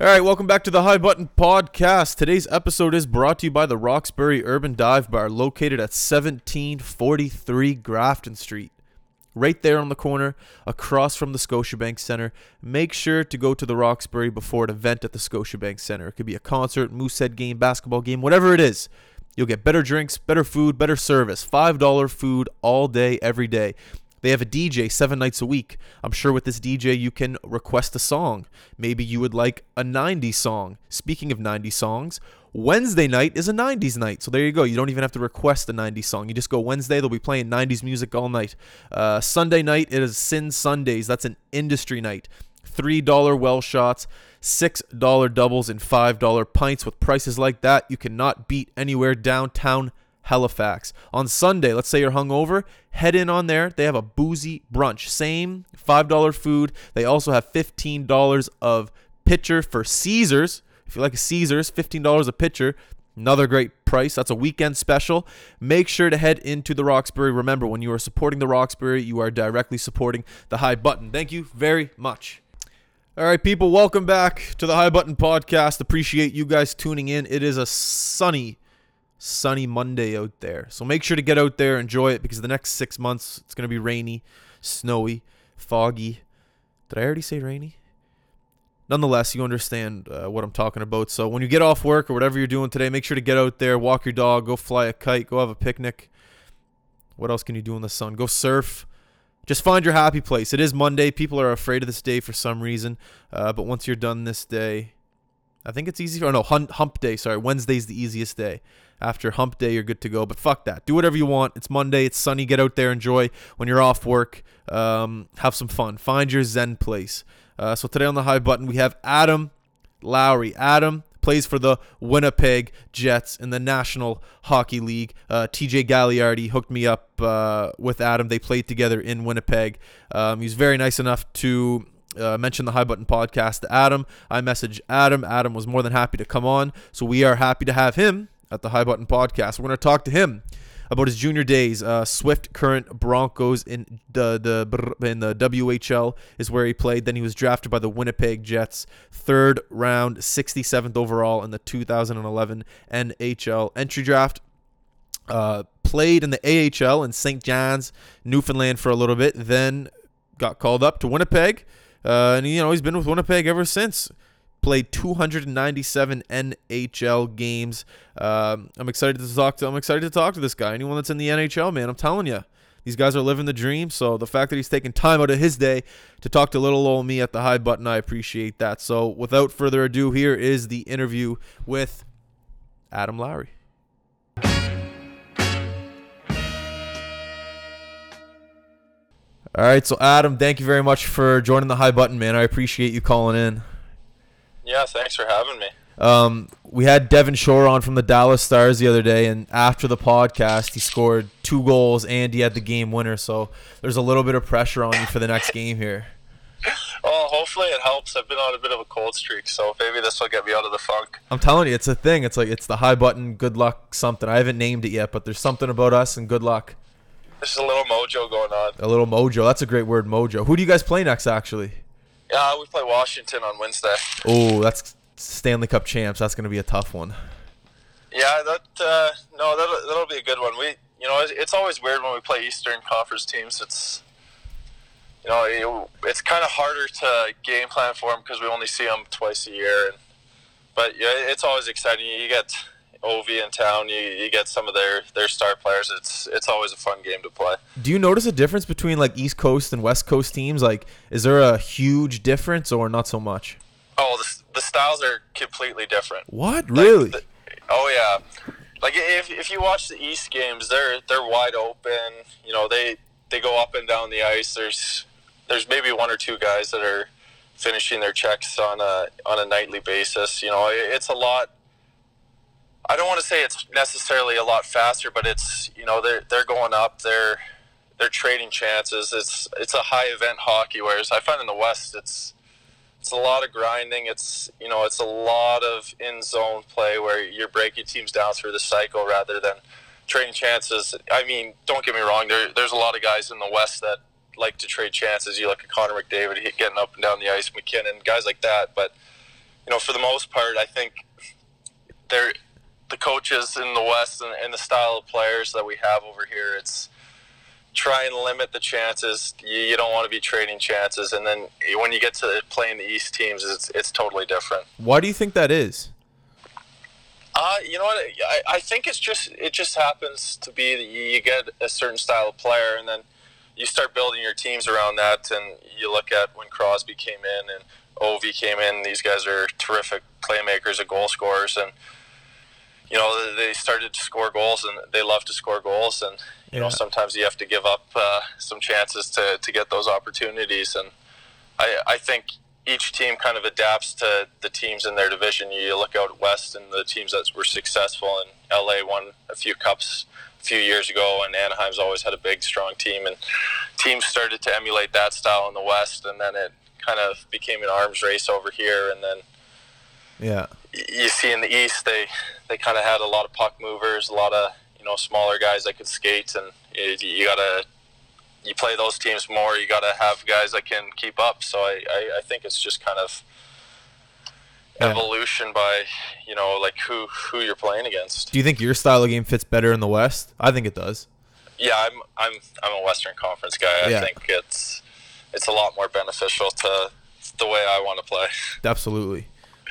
All right, welcome back to the High Button Podcast. Today's episode is brought to you by the Roxbury Urban Dive Bar, located at 1743 Grafton Street. Right there on the corner, across from the Scotiabank Center. Make sure to go to the Roxbury before an event at the Scotiabank Center. It could be a concert, Moosehead game, basketball game, whatever it is. You'll get better drinks, better food, better service. $5 food all day, every day. They have a DJ seven nights a week. I'm sure with this DJ you can request a song. Maybe you would like a 90s song. Speaking of 90s songs, Wednesday night is a 90s night. So there you go. You don't even have to request a 90s song. You just go Wednesday, they'll be playing 90s music all night. Uh, Sunday night, it is Sin Sundays. That's an industry night. $3 well shots, $6 doubles, and $5 pints. With prices like that, you cannot beat anywhere downtown Halifax. On Sunday, let's say you're hungover, head in on there. They have a boozy brunch. Same $5 food. They also have $15 of pitcher for Caesars. If you like Caesars, $15 a pitcher. Another great price. That's a weekend special. Make sure to head into the Roxbury. Remember, when you are supporting the Roxbury, you are directly supporting the High Button. Thank you very much. All right, people, welcome back to the High Button Podcast. Appreciate you guys tuning in. It is a sunny sunny Monday out there. So make sure to get out there, enjoy it because the next six months it's going to be rainy, snowy, foggy. Did I already say rainy? Nonetheless, you understand uh, what I'm talking about. So when you get off work or whatever you're doing today, make sure to get out there, walk your dog, go fly a kite, go have a picnic. What else can you do in the sun? Go surf. Just find your happy place. It is Monday. People are afraid of this day for some reason. Uh, but once you're done this day, I think it's easy. Oh no, hump day. Sorry, Wednesday's the easiest day after hump day, you're good to go. But fuck that. Do whatever you want. It's Monday. It's sunny. Get out there. Enjoy when you're off work. Um, have some fun. Find your Zen place. Uh, so today on the high button, we have Adam Lowry. Adam plays for the Winnipeg Jets in the National Hockey League. Uh, TJ Gagliardi hooked me up uh, with Adam. They played together in Winnipeg. Um, he's very nice enough to uh, mention the High Button podcast to Adam. I messaged Adam. Adam was more than happy to come on. So we are happy to have him at the High Button Podcast. We're going to talk to him about his junior days. Uh, Swift Current Broncos in the the in the WHL is where he played. Then he was drafted by the Winnipeg Jets, third round, 67th overall in the 2011 NHL entry draft. Uh, played in the AHL in St. John's, Newfoundland for a little bit. Then got called up to Winnipeg, uh, and you know he's been with Winnipeg ever since played 297 NHL games. Um, I'm excited to talk to. I'm excited to talk to this guy. Anyone that's in the NHL, man, I'm telling you, these guys are living the dream. So the fact that he's taking time out of his day to talk to little old me at the high button, I appreciate that. So without further ado, here is the interview with Adam Lowry. All right, so Adam, thank you very much for joining the high button, man. I appreciate you calling in. Yeah, thanks for having me. Um, we had Devin Shore on from the Dallas Stars the other day, and after the podcast, he scored two goals and he had the game winner. So there's a little bit of pressure on you for the next game here. Well, hopefully it helps. I've been on a bit of a cold streak, so maybe this will get me out of the funk. I'm telling you, it's a thing. It's like it's the high button, good luck something. I haven't named it yet, but there's something about us and good luck. There's a little mojo going on. A little mojo. That's a great word, mojo. Who do you guys play next, actually? Yeah, we play Washington on Wednesday. Oh, that's Stanley Cup champs. That's going to be a tough one. Yeah, that uh, no, that'll, that'll be a good one. We, you know, it's, it's always weird when we play Eastern Conference teams. It's, you know, it's kind of harder to game plan for them because we only see them twice a year. And, but yeah, it's always exciting. You get Ovi in town. You, you get some of their, their star players. It's it's always a fun game to play. Do you notice a difference between like East Coast and West Coast teams? Like, is there a huge difference or not so much? Oh, the, the styles are completely different. What really? the, oh yeah, like if, if you watch the East games, they're they're wide open. You know they they go up and down the ice. There's there's maybe one or two guys that are finishing their checks on a on a nightly basis. You know, it's a lot I don't want to say it's necessarily a lot faster, but it's you know they're they're going up, they're they're trading chances. It's it's a high event hockey, whereas I find in the West it's it's a lot of grinding. It's you know it's a lot of in zone play where you're breaking teams down through the cycle rather than trading chances. I mean, don't get me wrong. There there's a lot of guys in the West that like to trade chances. You look at Connor McDavid getting up and down the ice, MacKinnon, guys like that, but you know, for the most part, I think they're the coaches in the West and, and the style of players that we have over here. It's try and limit the chances. You, you don't want to be trading chances, and then when you get to playing the East teams, it's it's totally different. Why do you think that is? Uh, you know what? I, I think it's just it just happens to be that you, you get a certain style of player, and then you start building your teams around that. And you look at when Crosby came in and Ovi came in; these guys are terrific playmakers and goal scorers, and you know they started to score goals, and they love to score goals, and you Yeah. know sometimes you have to give up uh, some chances to to get those opportunities, and I I think each team kind of adapts to the teams in their division. You look out west and the teams that were successful, and LA won a few cups a few years ago, and Anaheim's always had a big, strong team, and teams started to emulate that style in the west, and then it kind of became an arms race over here, and then Yeah. You see in the east they they kind of had a lot of puck movers, a lot of you know smaller guys that could skate, and you, you gotta you play those teams more. You gotta have guys that can keep up. So I, I, I think it's just kind of Yeah. evolution by you know like who who you're playing against. Do you think your style of game fits better in the West? I think it does. Yeah, I'm I'm I'm a Western Conference guy. I Yeah. think it's it's a lot more beneficial to the way I want to play. Absolutely.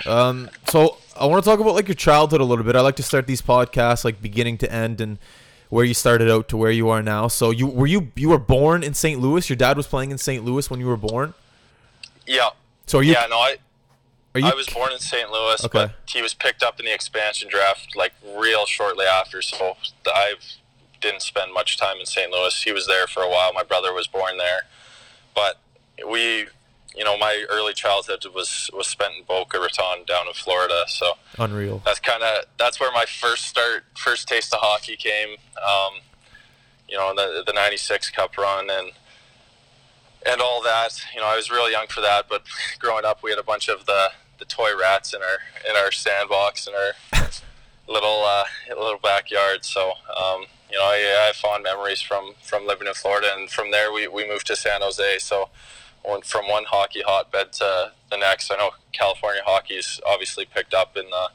Um, so I want to talk about like your childhood a little bit. I like to start these podcasts like beginning to end and where you started out to where you are now. So you were you you were born in St. Louis. Your dad was playing in St. Louis when you were born. Yeah. So are you yeah, no, I are you I was born in St. Louis, Okay. but he was picked up in the expansion draft like real shortly after. So I didn't spend much time in St. Louis. He was there for a while. My brother was born there, but we, you know, my early childhood was was spent in Boca Raton down in Florida. So unreal? that's kind of that's where my first start, first taste of hockey came. Um, you know, the the '96 Cup run and and all that. You know, I was real young for that, but growing up, we had a bunch of the the toy rats in our in our sandbox in our little uh, little backyard. So. Um, you know, I, I have fond memories from, from living in Florida, and from there we, we moved to San Jose. So, went from one hockey hotbed to the next. I know California hockey's obviously picked up in the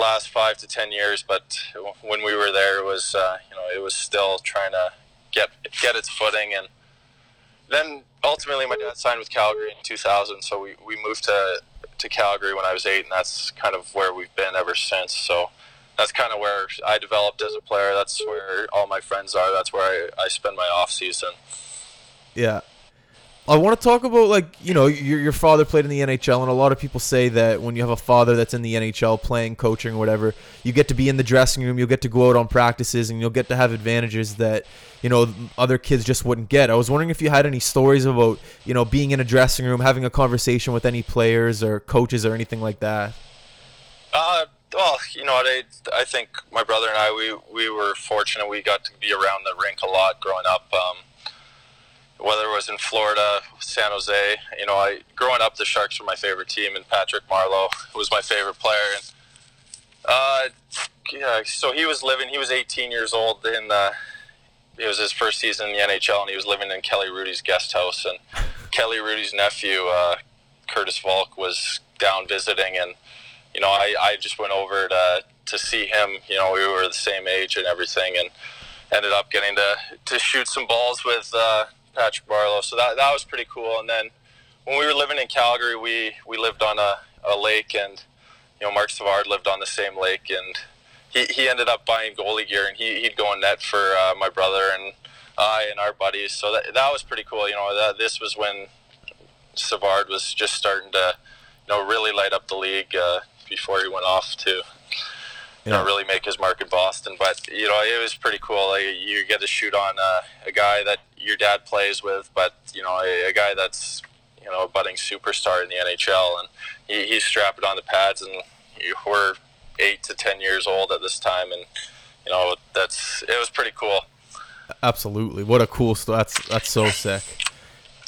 last five to ten years, but when we were there, it was uh, you know it was still trying to get get its footing, and then ultimately my dad signed with Calgary in 2000, so we, we moved to to Calgary when I was eight, and that's kind of where we've been ever since. So that's kind of where I developed as a player. That's where all my friends are. That's where I, I spend my off season. Yeah. I want to talk about like you know your your father played in the NHL and a lot of people say that when you have a father that's in the NHL playing coaching or whatever you get to be in the dressing room you'll get to go out on practices and you'll get to have advantages that you know other kids just wouldn't get. I was wondering if you had any stories about you know being in a dressing room having a conversation with any players or coaches or anything like that. Uh, well, you know? I, I think my brother and I, we, we were fortunate. We got to be around the rink a lot growing up. Um, whether it was in Florida, San Jose, you know, I growing up, the Sharks were my favorite team, and Patrick Marleau was my favorite player. And uh, yeah, so he was living. He was 18 years old in the. It was his first season in the NHL, and he was living in Kelly Hrudey's guest house. And Kelly Hrudey's nephew, uh, Curtis Volk, was down visiting, and you know, I, I just went over to to see him. You know, we were the same age and everything, and ended up getting to, to shoot some balls with uh, Patrick Marleau. So that that was pretty cool. And then when we were living in Calgary, we we lived on a, a lake, and you know, Marc Savard lived on the same lake, and he, he ended up buying goalie gear, and he, he'd go in net for uh, my brother and I and our buddies. So that that was pretty cool. You know, that this was when Savard was just starting to you know really light up the league uh, before he went off to you Yeah. know really make his mark in Boston. But you know it was pretty cool. Like, you get to shoot on uh, a guy that your dad plays with, but you know a, a guy that's you know a budding superstar in the NHL, and he, he's strapping on the pads, and we're eight to ten years old at this time, and you know that's it was pretty cool. Absolutely. What a cool story. That's that's so sick.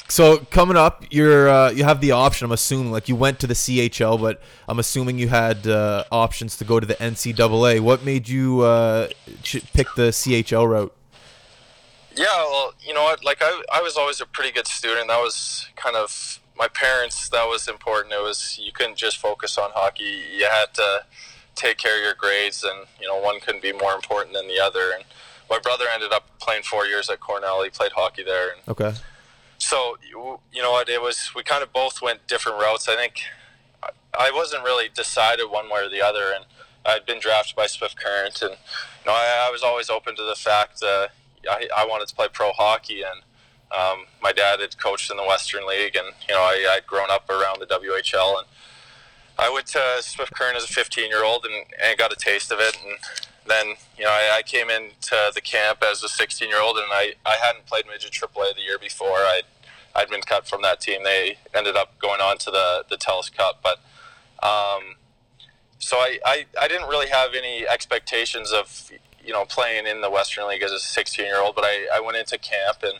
So coming up, you're uh, you have the option. I'm assuming like you went to the CHL, but I'm assuming you had uh, options to go to the NCAA. What made you uh, pick the CHL route? Yeah, well, you know what? Like I, I was always a pretty good student. That was kind of my parents that was important. It was you couldn't just focus on hockey. You had to take care of your grades, and you know one couldn't be more important than the other. And my brother ended up playing four years at Cornell. He played hockey there. And Okay. so you you know what? It was we kind of both went different routes. I think I- wasn't really decided one way or the other, and I'd been drafted by Swift Current, and you know I, I was always open to the fact uh, I, I wanted to play pro hockey, and um, my dad had coached in the Western League, and you know I, I'd grown up around the WHL, and I went to Swift Current as a 15 year old, and, and got a taste of it, and then you know I, I came into the camp as a 16 year old, and I, I hadn't played midget AAA the year before. I I'd been cut from that team. They ended up going on to the the Telus Cup, but um, so I, I I didn't really have any expectations of you know playing in the Western League as a 16 year old. But I, I went into camp and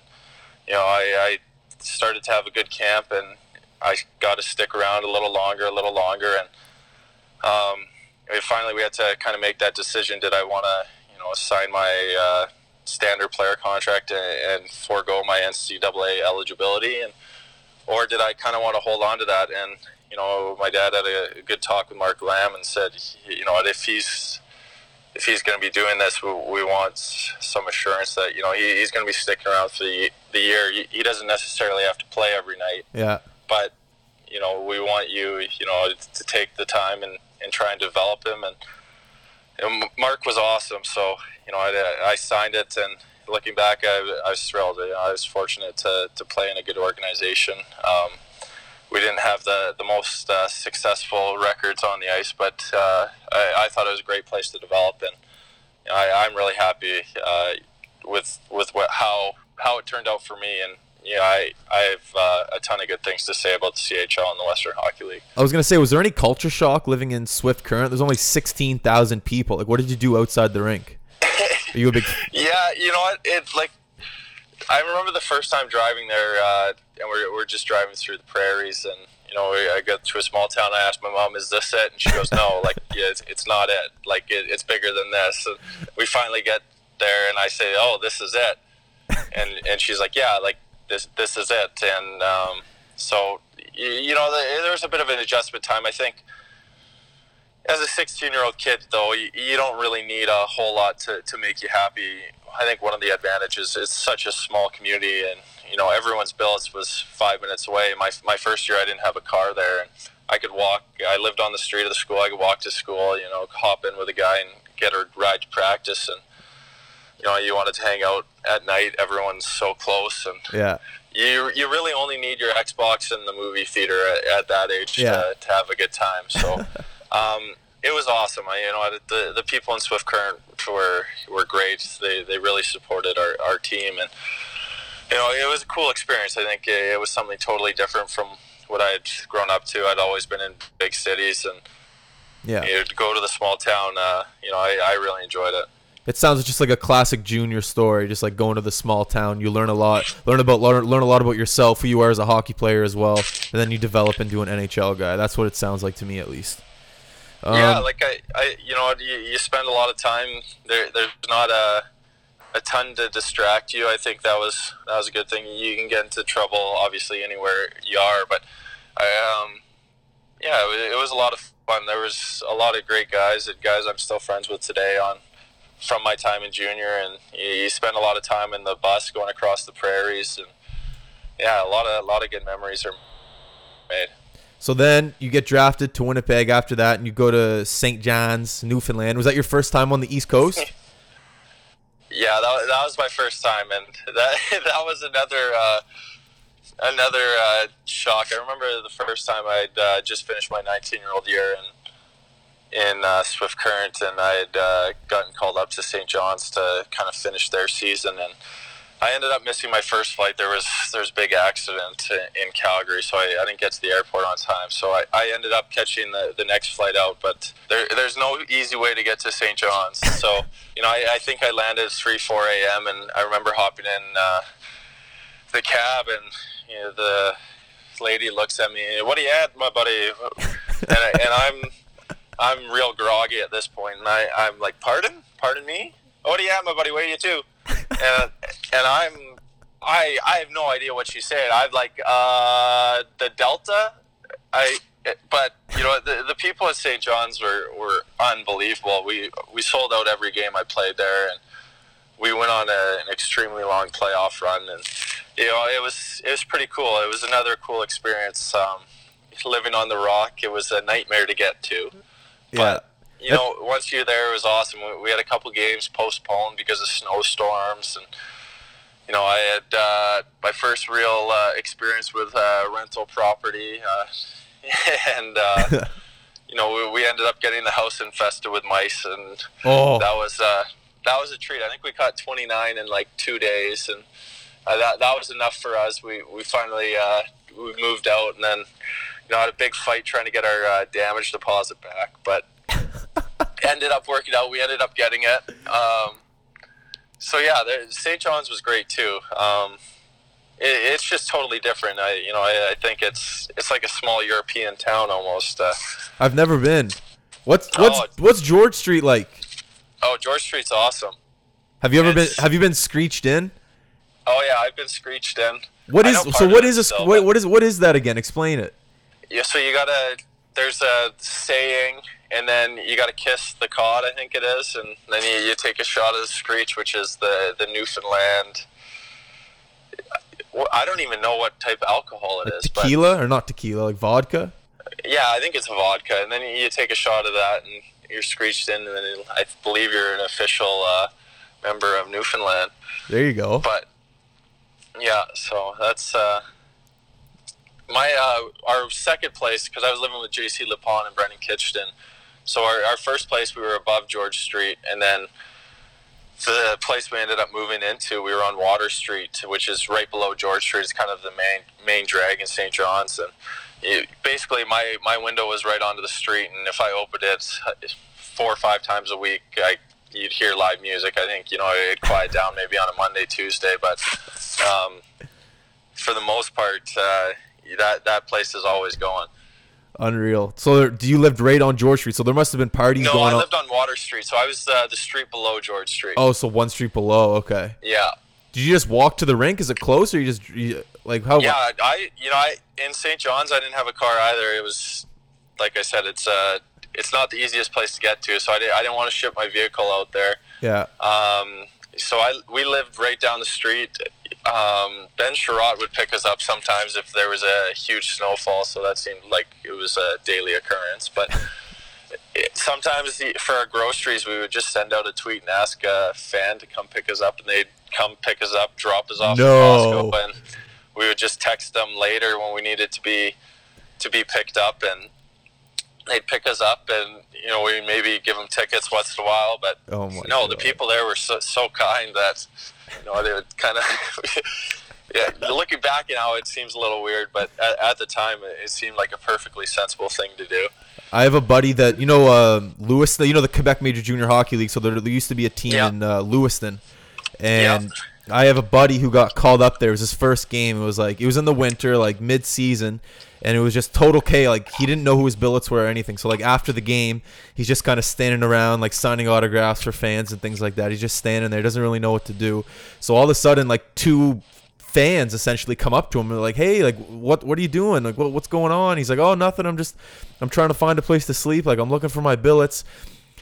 you know I, I started to have a good camp and I got to stick around a little longer, a little longer, and um, finally we had to kind of make that decision. Did I want to you know sign my uh, standard player contract and, and forego my NCAA eligibility, and or did I kind of want to hold on to that? And you know, my dad had a, good talk with Mark Lamb and said, you know, if he's if he's going to be doing this, we, we want some assurance that you know he, he's going to be sticking around for the the year. He, he doesn't necessarily have to play every night, Yeah. but you know, we want you, you know, to take the time and, and try and develop him. And know, Mark was awesome. So, you know, I, I signed it and looking back, I, I was thrilled. You know, I was fortunate to, to play in a good organization. Um, we didn't have the, the most uh, successful records on the ice, but uh, I, I thought it was a great place to develop. And you know, I, I'm really happy uh, with, with what, how, how it turned out for me. And, yeah, I, I have uh, a ton of good things to say about the CHL and the Western Hockey League. I was gonna say, was there any culture shock living in Swift Current? There's only sixteen thousand people. Like, what did you do outside the rink? Are you a big? Yeah, you know what? It's like the first time driving there, uh, and we're, we're just driving through the prairies, and you know, I got to a small town. I asked my mom, "Is this it?" And she goes, "No, like yeah, it's, it's not it. Like it, it's bigger than this." And we finally get there, and I say, "Oh, this is it," and and she's like, "Yeah, like this this is it." And um, so you, you know, the, there was a bit of an adjustment time. I think as a 16 year old kid though you, you don't really need a whole lot to, to make you happy i think one of the advantages is such a small community and you know everyone's bills was five minutes away my, my first year i didn't have a car there and i could walk i lived on the street of the school i could walk to school you know hop in with a guy and get a ride to practice and you know you wanted to hang out at night everyone's so close and Yeah. you you really only need your Xbox and the movie theater at, at that age Yeah. to, to have a good time. So um, it was awesome. I, you know, the the people in Swift Current were were great. They they really supported our, our team, and you know, it was a cool experience. I think it, it was something totally different from what I'd grown up to. I'd always been in big cities, and Yeah. you know, to go to the small town. Uh, you know, I, I really enjoyed it. It sounds just like a classic junior story, just like going to the small town. You learn a lot, learn about learn, learn a lot about yourself, who you are as a hockey player as well, and then you develop into an NHL guy. That's what it sounds like to me, at least. Um, yeah, like I, I you know, you, you spend a lot of time there. There's not a a ton to distract you. I think that was that was a good thing. You can get into trouble, obviously, anywhere you are. But I, um, yeah, it was, it was a lot of fun. There was a lot of great guys and guys I'm still friends with today on from my time in junior. And you, you spend a lot of time in the bus going across the prairies, and yeah, a lot of a lot of good memories are made. So then you get drafted to Winnipeg after that, and you go to St. John's, Newfoundland. Was that your first time on the East Coast? Yeah, that, that was my first time, and that that was another uh, another uh, shock. I remember the first time I'd uh, just finished my 19 year old year in in uh, Swift Current, and I'd uh, gotten called up to St. John's to kind of finish their season, and I ended up missing my first flight. There was there was a big accident in Calgary, so I, I didn't get to the airport on time. So I, I ended up catching the, the next flight out. But there, there's no easy way to get to St. John's. So you know, I, I think I landed at three four a.m. and I remember hopping in uh, the cab, and you know, the lady looks at me, "What are you at, my buddy?" And, I, and I'm I'm real groggy at this point, and I, I'm like, "Pardon, pardon me." What are you at, my buddy? Where are you to? And and I'm I I have no idea what she's said. I'd like uh, the Delta. I but you know the the people at St. John's were, were unbelievable. We we sold out every game I played there, and we went on a, an extremely long playoff run, and you know it was it was pretty cool. It was another cool experience. Um, living on the rock, it was a nightmare to get to. Yeah. But you know, once you're there, it was awesome. We, we had a couple games postponed because of snowstorms, and you know, I had uh, my first real uh, experience with uh, rental property, uh, and uh, you know, we, we ended up getting the house infested with mice, and Oh, that was uh, that was a treat. I think we caught 29 in like two days, and uh, that that was enough for us. We we finally uh, we moved out, and then you know had a big fight trying to get our uh, damage deposit back, but ended up working out. We ended up getting it. Um, so yeah, there, St. John's was great too. Um, it, it's just totally different. I you know I, I think it's it's like a small European town almost. Uh, I've never been. What's what's Oh. what's George Street like? oh, George Street's awesome. Have you ever been Have you been screeched in? Oh yeah, I've been screeched in. What is so? What is a still, what, what is what is that again? Explain it. Yeah, so you gotta. There's a saying, and then you gotta kiss the cod. I think it is, and then you, you take a shot of the screech, which is the the Newfoundland. I don't even know what type of alcohol it Like is, tequila or not tequila? Like vodka? yeah, I think it's vodka, and then you take a shot of that, and you're screeched in, and then I believe you're an official uh, member of Newfoundland. There you go. But yeah, so that's uh, my uh, our second place because I was living with JC Lipon and Brenden Kichton. So our, our first place we were above George Street, and then the place we ended up moving into we were on Water Street, which is right below George Street. It's kind of the main main drag in St. John's, and it, basically my my window was right onto the street, and if I opened it four or five times a week, I you'd hear live music. I think you know it'd quiet down maybe on a Monday, Tuesday, but um, for the most part, uh, that that place is always going. Unreal. So do you lived right on George Street? So there must have been parties going on. No, going I on. lived on Water Street, so I was uh, the street below George Street. Oh, so one street below. Okay. Yeah, Did you just walk to the rink? Is it close, or you just you, like how? yeah. I you know I in St. John's I didn't have a car either. It was like I said, it's uh it's not the easiest place to get to, so I, did, I didn't want to ship my vehicle out there. Yeah. Um, so I we lived right down the street. Um, ben Sherratt would pick us up sometimes if there was a huge snowfall, so that seemed like it was a daily occurrence. But it, sometimes the, for our groceries, we would just send out a tweet and ask a fan to come pick us up, and they'd come pick us up, drop us off No. at Costco, and we would just text them later when we needed to be to be picked up, and they'd pick us up, and you know we maybe give them tickets once in a while, but Oh no, the people there were so, so kind that you know they would kind of. yeah, looking back now, it seems a little weird, but at, at the time, it, it seemed like a perfectly sensible thing to do. I have a buddy that you know, uh, Lewis. You know the Quebec Major Junior Hockey League. So there, there used to be a team Yeah. in uh, Lewiston, and I have a buddy who got called up there. It was his first game. It was like it was in the winter, like mid season, and it was just total K. Like he didn't know who his billets were or anything. So like after the game, he's just kind of standing around, like signing autographs for fans and things like that. He's just standing there, doesn't really know what to do. So all of a sudden, like two fans essentially come up to him and like, "Hey, like what what are you doing? Like what, what's going on?" He's like, "Oh, nothing. I'm just I'm trying to find a place to sleep. Like I'm looking for my billets."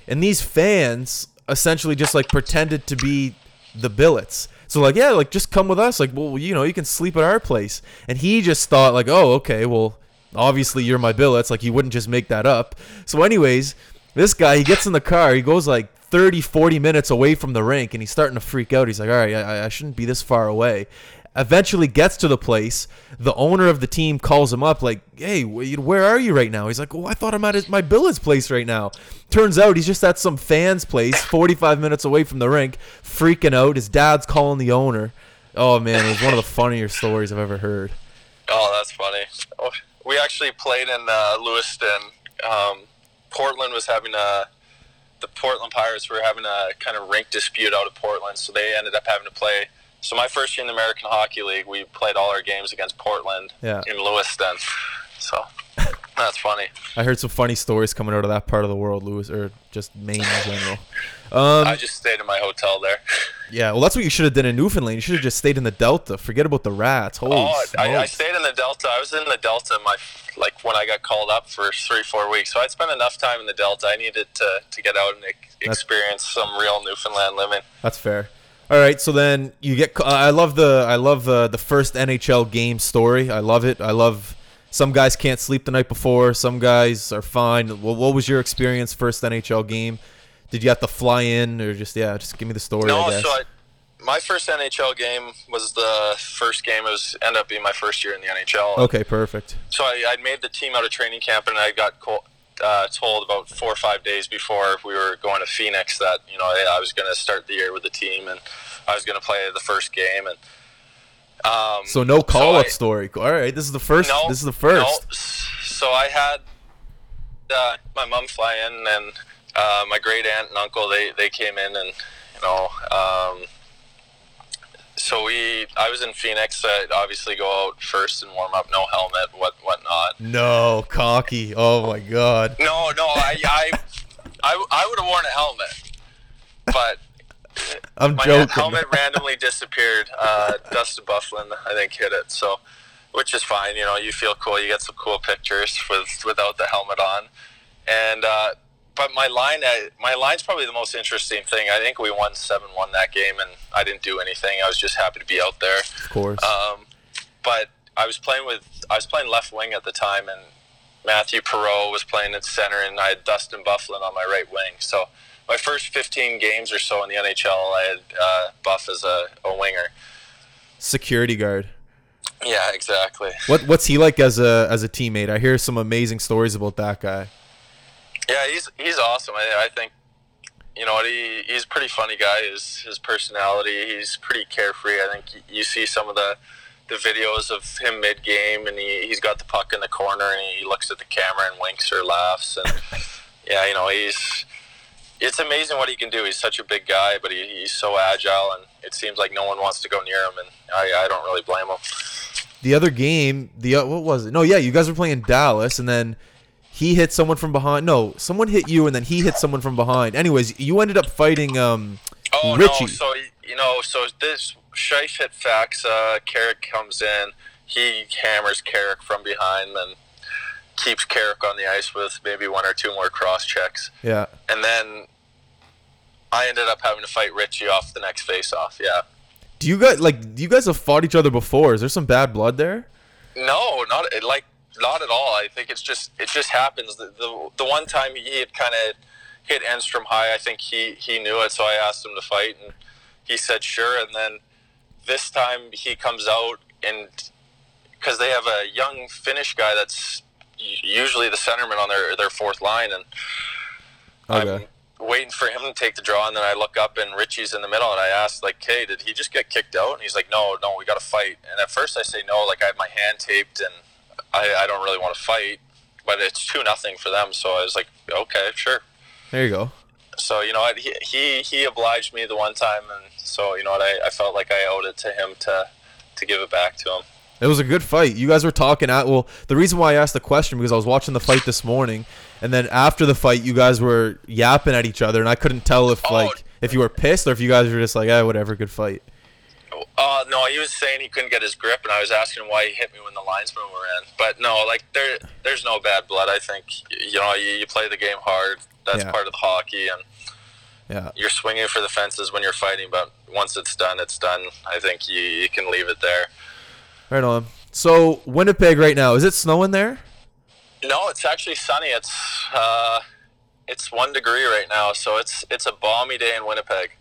And these fans essentially just like pretended to be the billets. So like, yeah, like just come with us. Like, well, you know, you can sleep at our place. And he just thought like, "Oh, okay, well, obviously you're my billets. Like you wouldn't just make that up." So anyways, this guy, he gets in the car. He goes like 30, 40 minutes away from the rink and he's starting to freak out. He's like, "All right, I, I shouldn't be this far away." Eventually gets to the place. The owner of the team calls him up, like, "Hey, where are you right now?" He's like, "Oh, I thought I'm at his- my Billet's place right now." Turns out he's just at some fan's place, 45 minutes away from the rink, freaking out. His dad's calling the owner. Oh man, it was one of the funnier stories I've ever heard. Oh, that's funny. Oh, We actually played in uh, Lewiston. Um, Portland was having a. The Portland Pirates were having a kind of rink dispute out of Portland, so they ended up having to play. So my first year in the American Hockey League, we played all our games against Portland Yeah. in Lewiston. So that's funny. I heard some funny stories coming out of that part of the world, Lewis, or just Maine in general. Um, I just stayed in my hotel there. Yeah, well, that's what you should have done in Newfoundland. You should have just stayed in the Delta. Forget about the rats. Holy Oh, I, I stayed in the Delta. I was in the Delta my like when I got called up for three, four weeks. So I'd spent enough time in the Delta. I needed to, to get out and ex- experience some real Newfoundland living. That's fair. All right, so then you get. uh, I love the. I love uh, the first NHL game story. I love it. I love. Some guys can't sleep the night before. Some guys are fine. Well, what was your experience first NHL game? Did you have to fly in, or just yeah? Just give me the story. No, I guess. so I, my first NHL game was the first game. It was ended up being my first year in the NHL. okay, perfect. So I, I'd made the team out of training camp, and I got uh, told about four or five days before we were going to Phoenix that you know I, I was going to start the year with the team, and I was going to play the first game. And um, So no call up I- story. All right, this is the first. no, this is the first. No. So I had uh, my mom fly in, and uh, my great aunt and uncle they, they came in, and you know, um, so we I was in Phoenix. I'd obviously go out first and warm up, no helmet, what whatnot. No, cocky. Oh my god. No, no, I I I, I would have worn a helmet, but. I'm My joking. helmet randomly disappeared. Uh, Dustin Byfuglien, I think, hit it. So, which is fine. You know, you feel cool. You get some cool pictures with without the helmet on. And uh, but my line, uh, my line's probably the most interesting thing. I think we won seven one that game, and I didn't do anything. I was just happy to be out there. Of course. Um, but I was playing with I was playing left wing at the time, and Mathieu Perreault was playing at center, and I had Dustin Byfuglien on my right wing. So my first 15 games or so in the NHL, I had uh, Buff as a, a winger. Security guard. Yeah, exactly. What What's he like as a as a teammate? I hear some amazing stories about that guy. Yeah, he's he's awesome. I, I think you know what he he's a pretty funny guy. His his personality, he's pretty carefree. I think you see some of the the videos of him mid game, and he he's got the puck in the corner, and he looks at the camera and winks or laughs, and yeah, you know he's. It's amazing what he can do. He's such a big guy, but he, he's so agile, and it seems like no one wants to go near him, and I, I don't really blame him. The other game, the uh, what was it? No, yeah, you guys were playing Dallas, and then he hit someone from behind. No, someone hit you, and then he hit someone from behind. Anyways, you ended up fighting um, Oh Ritchie. no! So you know, so this Scheif hit Faksa. Carrick comes in. He hammers Carrick from behind, then keeps Carrick on the ice with maybe one or two more cross checks, yeah. and then I ended up having to fight Ritchie off the next face-off. Yeah. Do you guys like? You guys have fought each other before. Is there some bad blood there? No, not like not at all. I think it's just it just happens. The the, the one time he had kind of hit Enstrom high, I think he he knew it, so I asked him to fight, and he said sure. And then this time he comes out and because they have a young Finnish guy that's usually the centerman on their their fourth line, and Okay. I'm waiting for him to take the draw, and then I look up and Ritchie's in the middle, and I ask like, "Hey, did he just get kicked out?" And he's like, "No, no, we got to fight." And at first I say no, like I have my hand taped, and I, I don't really want to fight, but it's two nothing for them, so I was like, "Okay, sure." There you go. So you know what, he he, he obliged me the one time, and so you know what, I, I felt like I owed it to him to to give it back to him. It was a good fight. You guys were talking at well. The reason why I asked the question because I was watching the fight this morning, and then after the fight, you guys were yapping at each other, and I couldn't tell if Oh. like if you were pissed or if you guys were just like, ah, whatever, good fight. Uh, no, he was saying he couldn't get his grip, and I was asking why he hit me when the linesmen were in. But no, like there, there's no bad blood. I think you know you, you play the game hard. That's Yeah. part of the hockey, and Yeah. you're swinging for the fences when you're fighting. But once it's done, it's done. I think you, you can leave it there. Right on. So Winnipeg right now, is it snowing there? No, it's actually sunny. It's uh, it's one degree right now, so it's it's a balmy day in Winnipeg.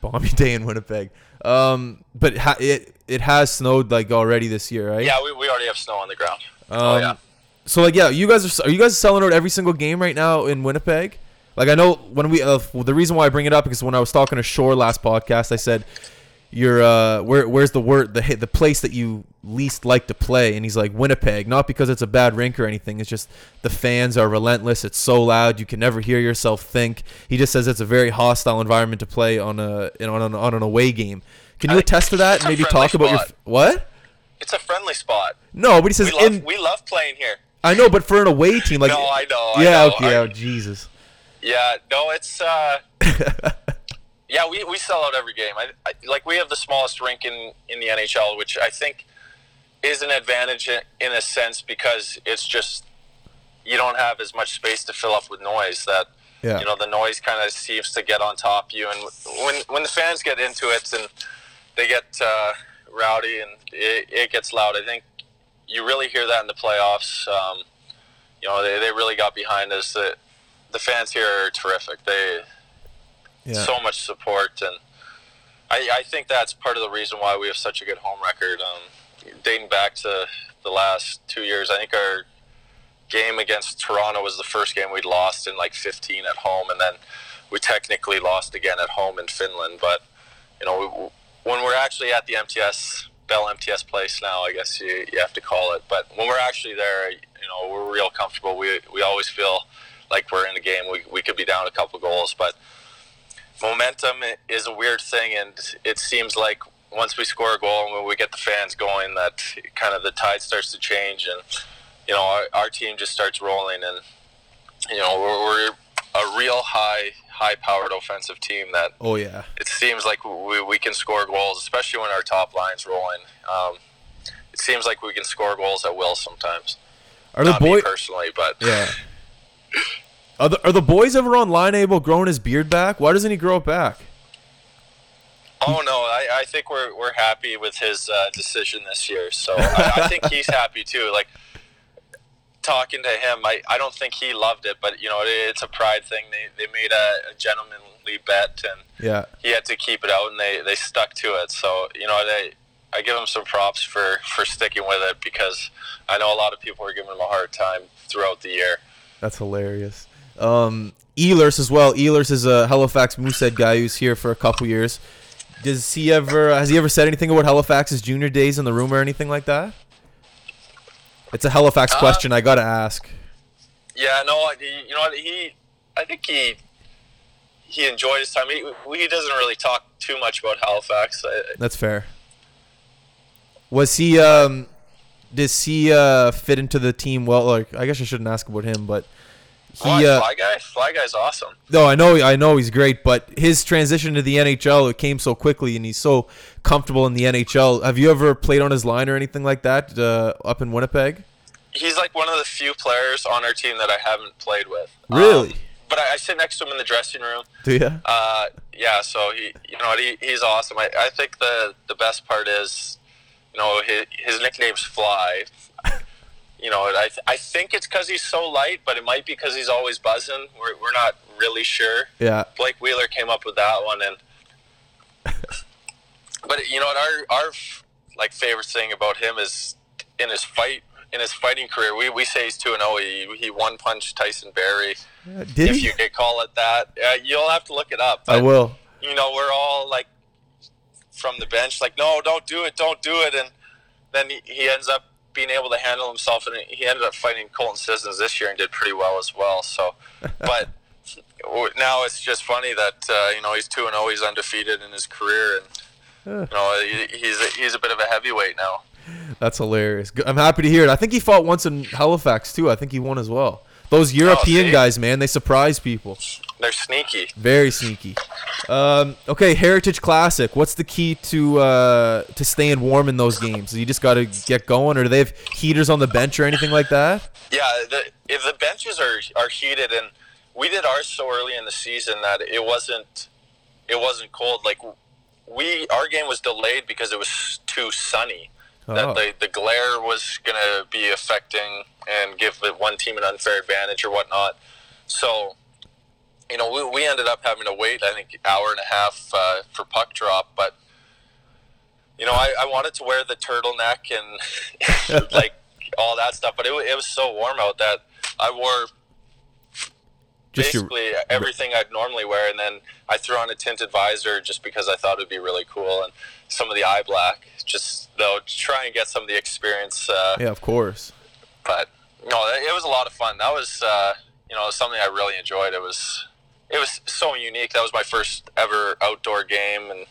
Balmy day in Winnipeg. Um, but ha- it it has snowed like already this year, right? Yeah, we, we already have snow on the ground. Um, oh yeah. So like, yeah, you guys are are you guys selling out every single game right now in Winnipeg? Like I know when we uh, the reason why I bring it up because when I was talking to Shore last podcast, I said you're uh where where's the word the the place that you least like to play? And he's like Winnipeg. Not because it's a bad rink or anything. It's just the fans are relentless. It's so loud. You can never hear yourself think. He just says it's a very hostile environment to play on a in, on an, on an away game. Can you I- attest to that? and maybe talk about your what? It's a friendly spot. no but he says We love in we love playing here. I know but for an away team like no, I know. I yeah know. okay I- oh Jesus. Yeah, no, it's uh, Yeah, we, we sell out every game. I, I, like we have the smallest rink in, in the NHL, which I think is an advantage in, in a sense because it's just you don't have as much space to fill up with noise that Yeah. you know the noise kind of seems to get on top of you and when when the fans get into it and they get uh, rowdy and it, it gets loud i think you really hear that in the playoffs um, you know they, they really got behind us the, the fans here are terrific they Yeah. so much support and I, I think that's part of the reason why we have such a good home record. Um, dating back to the last two years i think our game against toronto was the first game we'd lost in like 15 at home and then we technically lost again at home in finland. But you know we, when we're actually at the mts bell mts place now i guess you, you have to call it but when we're actually there you know we're real comfortable. We, we always feel like we're in the game. We, we could be down a couple goals but momentum is a weird thing, and it seems like once we score a goal and when we get the fans going, that kind of the tide starts to change, and you know our, our team just starts rolling, and you know we're, we're a real high high powered offensive team that Oh yeah. it seems like we, we can score goals, especially when our top line's rolling. Um, it seems like we can score goals at will sometimes. Are the Not boy? me personally, but Yeah. Are the, are the boys ever on line able growing his beard back? Why doesn't he grow it back? Oh no, I, I think we're we're happy with his uh, decision this year. So I, I think he's happy too. Like talking to him, I, I don't think he loved it, but you know it, it's a pride thing. They, they made a, a gentlemanly bet, and Yeah. he had to keep it out, and they, they stuck to it. So you know they. I give him some props for, for sticking with it because I know a lot of people were giving him a hard time throughout the year. That's hilarious. Um, Ehlers as well. Ehlers is a Halifax Moosehead guy who's here for a couple years. Does he ever? Has he ever said anything about Halifax's junior days in the room or anything like that? It's a Halifax Uh, question. I gotta ask. Yeah, no, you know? He, I think he, he enjoyed his time. He, he doesn't really talk too much about Halifax. I, That's fair. Was he? Um, does he uh, fit into the team well? Like, I guess I shouldn't ask about him, but he. Uh, Fly guy, Fly guy's awesome. No, I know, I know he's great, but his transition to the NHL it came so quickly, and he's so comfortable in the NHL. Have you ever played on his line or anything like that uh, up in Winnipeg? He's like one of the few players on our team that I haven't played with. Really? Um, but I, I sit next to him in the dressing room. Do you? Uh, yeah, so he, you know, he, he's awesome. I, I think the the best part is, you know, his, his nickname's Fly. You know, I, th- I think it's because he's so light, but it might be because he's always buzzing. We're, we're not really sure. Yeah. Blake Wheeler came up with that one, and but you know what? Our our like favorite thing about him is in his fight in his fighting career. We, we say he's two and zero. He he one punched Tyson Barrie, Did if he? you could call it that. Uh, you'll have to look it up. I will. You know, we're all like from the bench, like, no, don't do it, don't do it, and then he, he ends up being able to handle himself, and he ended up fighting Colton Sissons this year and did pretty well as well. So, but now it's just funny that uh, you know he's two and zero, he's undefeated in his career, and you know he, he's a, he's a bit of a heavyweight now. That's hilarious. I'm happy to hear it. I think he fought once in Halifax too. I think he won as well. Those European see? guys, man, they surprise people. They're sneaky. Very sneaky. Um, okay, Heritage Classic. What's the key to uh, to staying warm in those games? You just got to get going, or do they have heaters on the bench or anything like that? Yeah, the, if the benches are are heated, and we did ours so early in the season that it wasn't it wasn't cold. Like we, our game was delayed because it was too sunny. Oh. That the the glare was gonna be affecting and give the one team an unfair advantage or whatnot. So, you know, we, we ended up having to wait. I think hour and a half uh, for puck drop, but. You know, I, I wanted to wear the turtleneck and like all that stuff, but it, it was so warm out that I wore Just your, basically everything I'd normally wear, and then I threw on a tinted visor just because I thought it'd be really cool, and some of the eye black, just though to try and get some of the experience. Uh, yeah, of course. But no, it was a lot of fun. That was uh, you know something I really enjoyed. It was it was so unique. That was my first ever outdoor game, and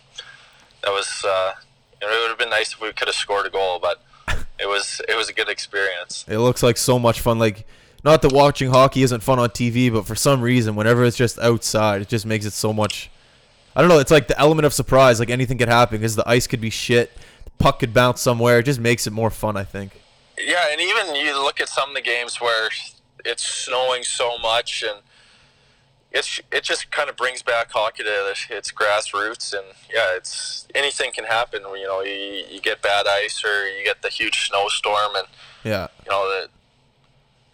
that was uh, you know, it would have been nice if we could have scored a goal, but it was it was a good experience. It looks like so much fun. Like, not that watching hockey isn't fun on TV, but for some reason, whenever it's just outside, it just makes it so much I don't know. It's like the element of surprise. Like anything could happen because the ice could be shit. The puck could bounce somewhere. It just makes it more fun. I think. Yeah, and even you look at some of the games where it's snowing so much and it's it just kind of brings back hockey to its grassroots and yeah it's anything can happen you know you, you get bad ice or you get the huge snowstorm and Yeah. you know that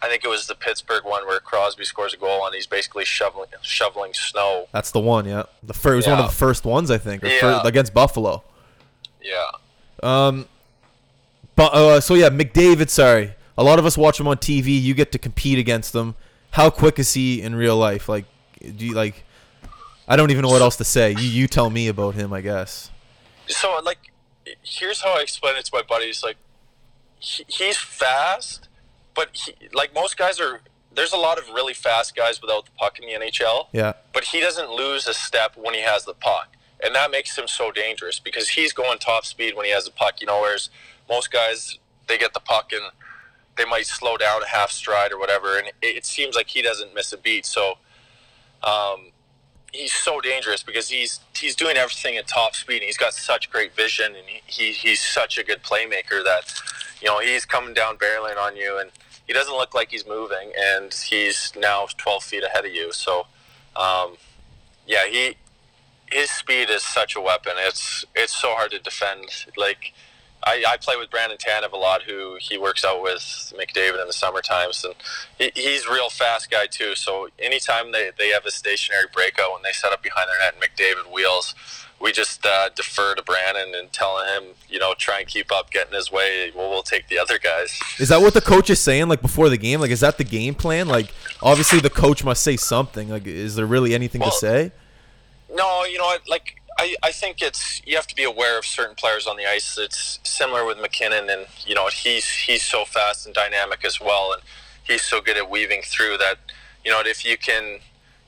I think it was the Pittsburgh one where Crosby scores a goal and he's basically shoveling shoveling snow That's the one. Yeah. The first. It was one of the first ones I think. Yeah. fir- against Buffalo. yeah Um, but uh, so yeah, McDavid. Sorry, a lot of us watch him on TV. You get to compete against him. How quick is he in real life? Like, do you like? I don't even know what else to say. You you tell me about him. I guess. so like here's how I explain it to my buddies like he, he's fast but he, like most guys are there's a lot of really fast guys without the puck in the NHL Yeah. but he doesn't lose a step when he has the puck and that makes him so dangerous because he's going top speed when he has the puck you know whereas most guys they get the puck and they might slow down a half stride or whatever and it, it seems like he doesn't miss a beat so um, he's so dangerous because he's he's doing everything at top speed. And he's got such great vision, and he, he he's such a good playmaker that you know he's coming down barreling on you, and he doesn't look like he's moving, and he's now 12 feet ahead of you. So, um, yeah, he his speed is such a weapon. It's it's so hard to defend. Like I, I play with Brandon Tanev a lot, who he works out with McDavid in the summer times, and he, he's a real fast guy too. So anytime they, they have a stationary breakout when they set up behind their net and McDavid wheels, we just uh, defer to Brandon and tell him, you know, try and keep up, get in his way. We'll, we'll take the other guys. Is that what the coach is saying? Like before the game? Like is that the game plan? Like obviously the coach must say something. Like is there really anything Well, to say? No, you know what? Like I, I think it's you have to be aware of certain players on the ice. It's similar with MacKinnon, and you know he's he's so fast and dynamic as well, and he's so good at weaving through that. You know, if you can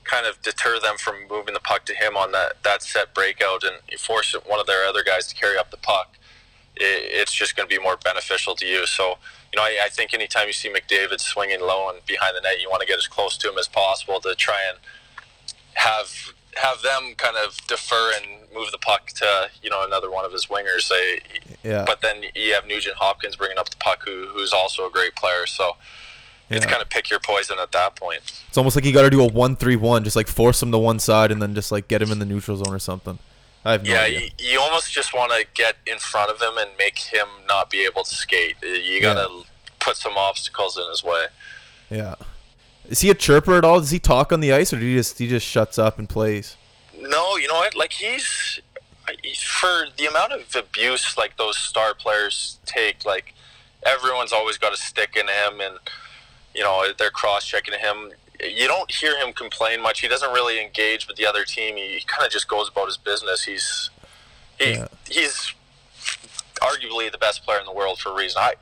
kind of deter them from moving the puck to him on that that set breakout and force one of their other guys to carry up the puck, it, it's just going to be more beneficial to you. So. You know, I, I think anytime you see McDavid swinging low and behind the net, you want to get as close to him as possible to try and have have them kind of defer and move the puck to you know another one of his wingers. They, Yeah. But then you have Nugent Hopkins bringing up the puck, who who's also a great player. So it's kind of pick your poison at that point. It's almost like you got to do a one-three-one, just like force him to one side and then just like get him in the neutral zone or something. I have no yeah, idea. you, you almost just want to get in front of him and make him not be able to skate. You got to put some obstacles in his way. Yeah. Is he a chirper at all? Does he talk on the ice, or do he just he just shuts up and plays? No, you know what? Like he's for the amount of abuse like those star players take. Like everyone's always got a stick in him, and you know they're cross checking him. You don't hear him complain much. He doesn't really engage with the other team. He, he kind of just goes about his business. He's he, Yeah. he's arguably the best player in the world for a reason. I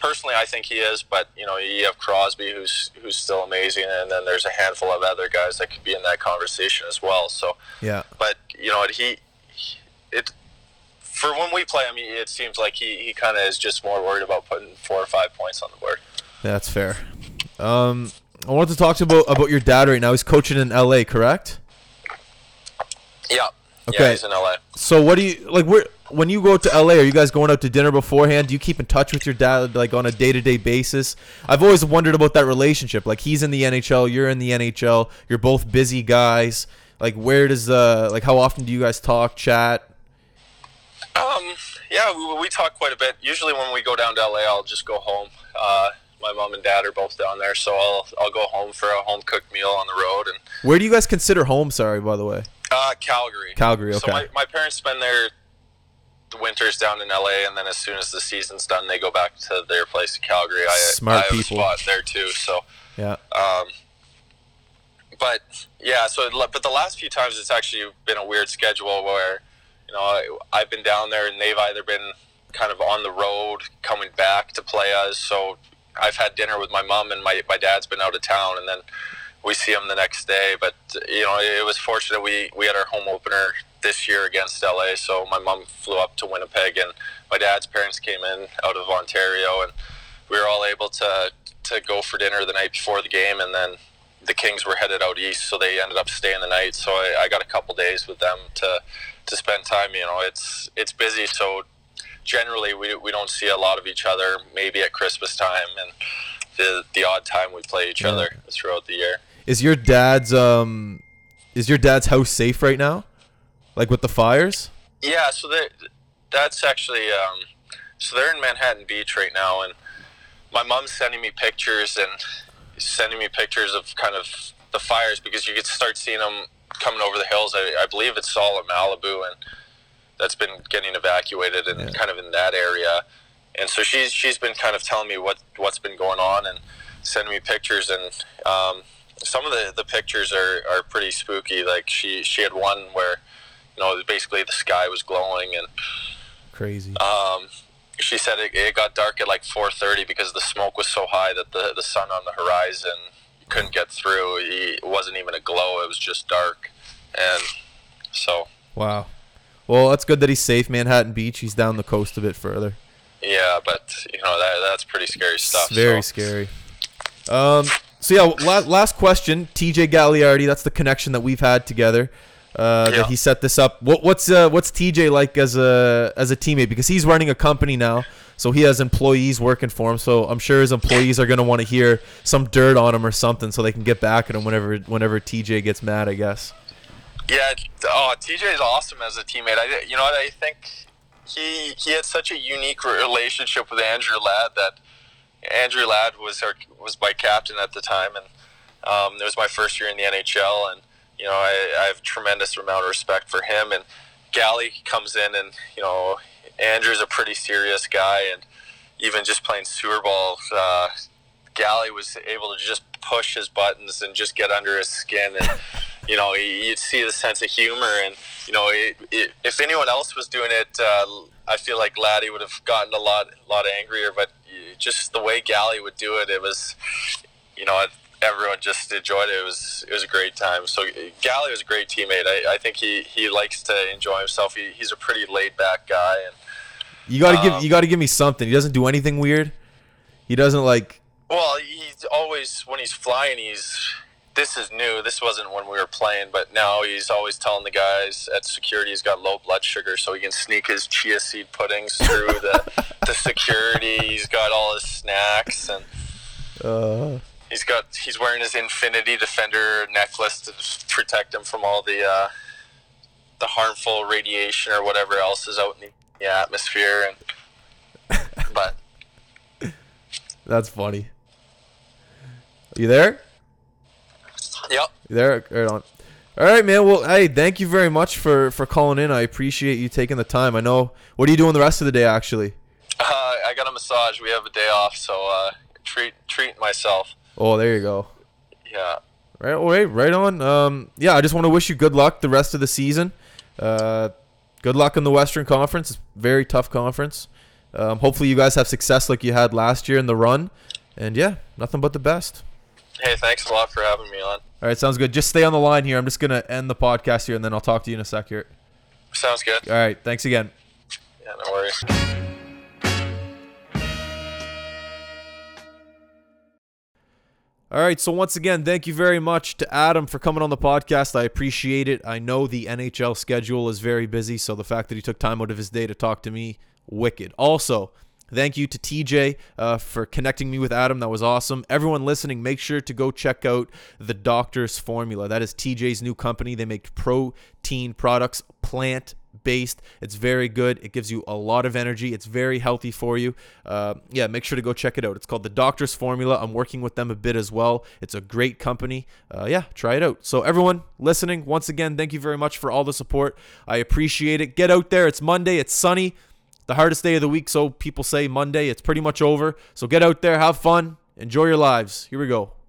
personally I think he is, but you know you have Crosby who's who's still amazing, and then there's a handful of other guys that could be in that conversation as well. So Yeah. but you know he it for when we play him mean, it seems like he, he kind of is just more worried about putting four or five points on the board That's fair. Um, I wanted to talk to about about your dad right now. He's coaching in L.A. Correct? yeah Okay. yeah he's in la So what do you like? Where when you go to LA, are you guys going out to dinner beforehand? Do you keep in touch with your dad like on a day to day basis? I've always wondered about that relationship. Like he's in the NHL, you're in the NHL, you're both busy guys. Like where does the like how often do you guys talk, chat? um yeah we, we talk quite a bit usually when we go down to la i'll just go home uh, my mom and dad are both down there so i'll i'll go home for a home cooked meal on the road and Where do you guys consider home? Sorry, by the way. uh, calgary Calgary, so okay. my, my parents spend their winters down in la and then as soon as the season's done they go back to their place in calgary i, Smart I have people. a spot there too so Yeah. Um, but yeah, so but the last few times it's actually been a weird schedule where you know I, I've been down there and they've either been kind of on the road coming back to play us. So I've had dinner with my mom and my my dad's been out of town, and then we see him the next day. But you know it was fortunate we we had our home opener this year against LA, so my mom flew up to Winnipeg and my dad's parents came in out of Ontario and we were all able to to go for dinner the night before the game and then the Kings were headed out east, so they ended up staying the night. So I, I got a couple days with them to to spend time. You know, it's it's busy, so generally we, we don't see a lot of each other. Maybe at Christmas time and the the odd time we play each Yeah. other throughout the year. Is your dad's um is your dad's house safe right now? Like with the fires? Yeah, so they that's actually um, so they're in Manhattan Beach right now, and my mom's sending me pictures and sending me pictures of kind of the fires because you could start seeing them coming over the hills. I, I believe it's all at Malibu, and that's been getting evacuated and Yeah. kind of in that area. And so she's she's been kind of telling me what what's been going on and sending me pictures and um, some of the, the pictures are, are pretty spooky. Like she she had one where you know basically the sky was glowing and Crazy. um, she said it, it got dark at like 4.30 because the smoke was so high that the, the sun on the horizon couldn't get through it wasn't even a glow it was just dark and so Wow. Well, that's good that he's safe, Manhattan Beach. He's down the coast a bit further. yeah but you know that, that's pretty scary stuff It's very so. scary. Um. So yeah, la- last question. TJ Galiardi. That's the connection that we've had together. Uh, Yeah. That he set this up. What, what's uh, what's TJ like as a as a teammate? Because he's running a company now, so he has employees working for him. So I'm sure his employees are gonna want to hear some dirt on him or something, so they can get back at him whenever whenever TJ gets mad. I guess. Yeah, oh, TJ is awesome as a teammate. I, you know what? I think he he had such a unique relationship with Andrew Ladd that Andrew Ladd was our, was my captain at the time, and um, it was my first year in the NHL, and you know I, I have tremendous amount of respect for him. And Gally comes in, and you know Andrew's a pretty serious guy, and even just playing sewer ball, uh, Gally was able to just push his buttons and just get under his skin. And you know you- you'd see the sense of humor. And you know it, it, if anyone else was doing it uh, I feel like Laddie would have gotten a lot lot angrier. But just the way Gally would do it it was you know everyone just enjoyed it it was it was a great time so Gally was a great teammate I, I think he, he likes to enjoy himself he, he's a pretty laid back guy and You gotta Um, give you gotta give me something. He doesn't do anything weird. He doesn't like. Well, he's always when he's flying. He's this is new. This wasn't when we were playing, but now he's always telling the guys at security he's got low blood sugar, so he can sneak his chia seed puddings through the the security. He's got all his snacks, and Uh, he's got he's wearing his Infinity Defender necklace to protect him from all the uh, the harmful radiation or whatever else is out in the atmosphere. And but that's funny. You there? yep. You there? Right on. All right, man. Well, hey, thank you very much for for calling in. I appreciate you taking the time. I know. What are you doing the rest of the day, actually? Uh, I got a massage. We have a day off, so uh, treat treat myself. Oh, there you go. Yeah. Right, all right, right on. Um, yeah, I just want to wish you good luck the rest of the season. Uh, good luck in the Western Conference. It's a very tough conference. Um, hopefully, you guys have success like you had last year in the run. And yeah, nothing but the best. Hey, thanks a lot for having me on. All right, sounds good. Just stay on the line here. I'm just gonna end the podcast here, and then I'll talk to you in a sec here. Sounds good. All right, thanks again. Yeah, no worries. All right, so once again, thank you very much to Adam for coming on the podcast. I appreciate it. I know the NHL schedule is very busy, so the fact that he took time out of his day to talk to me, wicked. Also, thank you to TJ uh, for connecting me with Adam. That was awesome. Everyone listening, make sure to go check out the Doctor's Formula. That is TJ's new company. They make protein products, plant based. It's very good. It gives you a lot of energy. It's very healthy for you. Uh, yeah, make sure to go check it out. It's called the Doctor's Formula. I'm working with them a bit as well. It's a great company. Uh, yeah, try it out. So, everyone listening, once again, thank you very much for all the support. I appreciate it. Get out there. It's Monday. It's sunny. The hardest day of the week, so people say Monday. It's pretty much over. So, get out there, have fun, enjoy your lives. Here we go.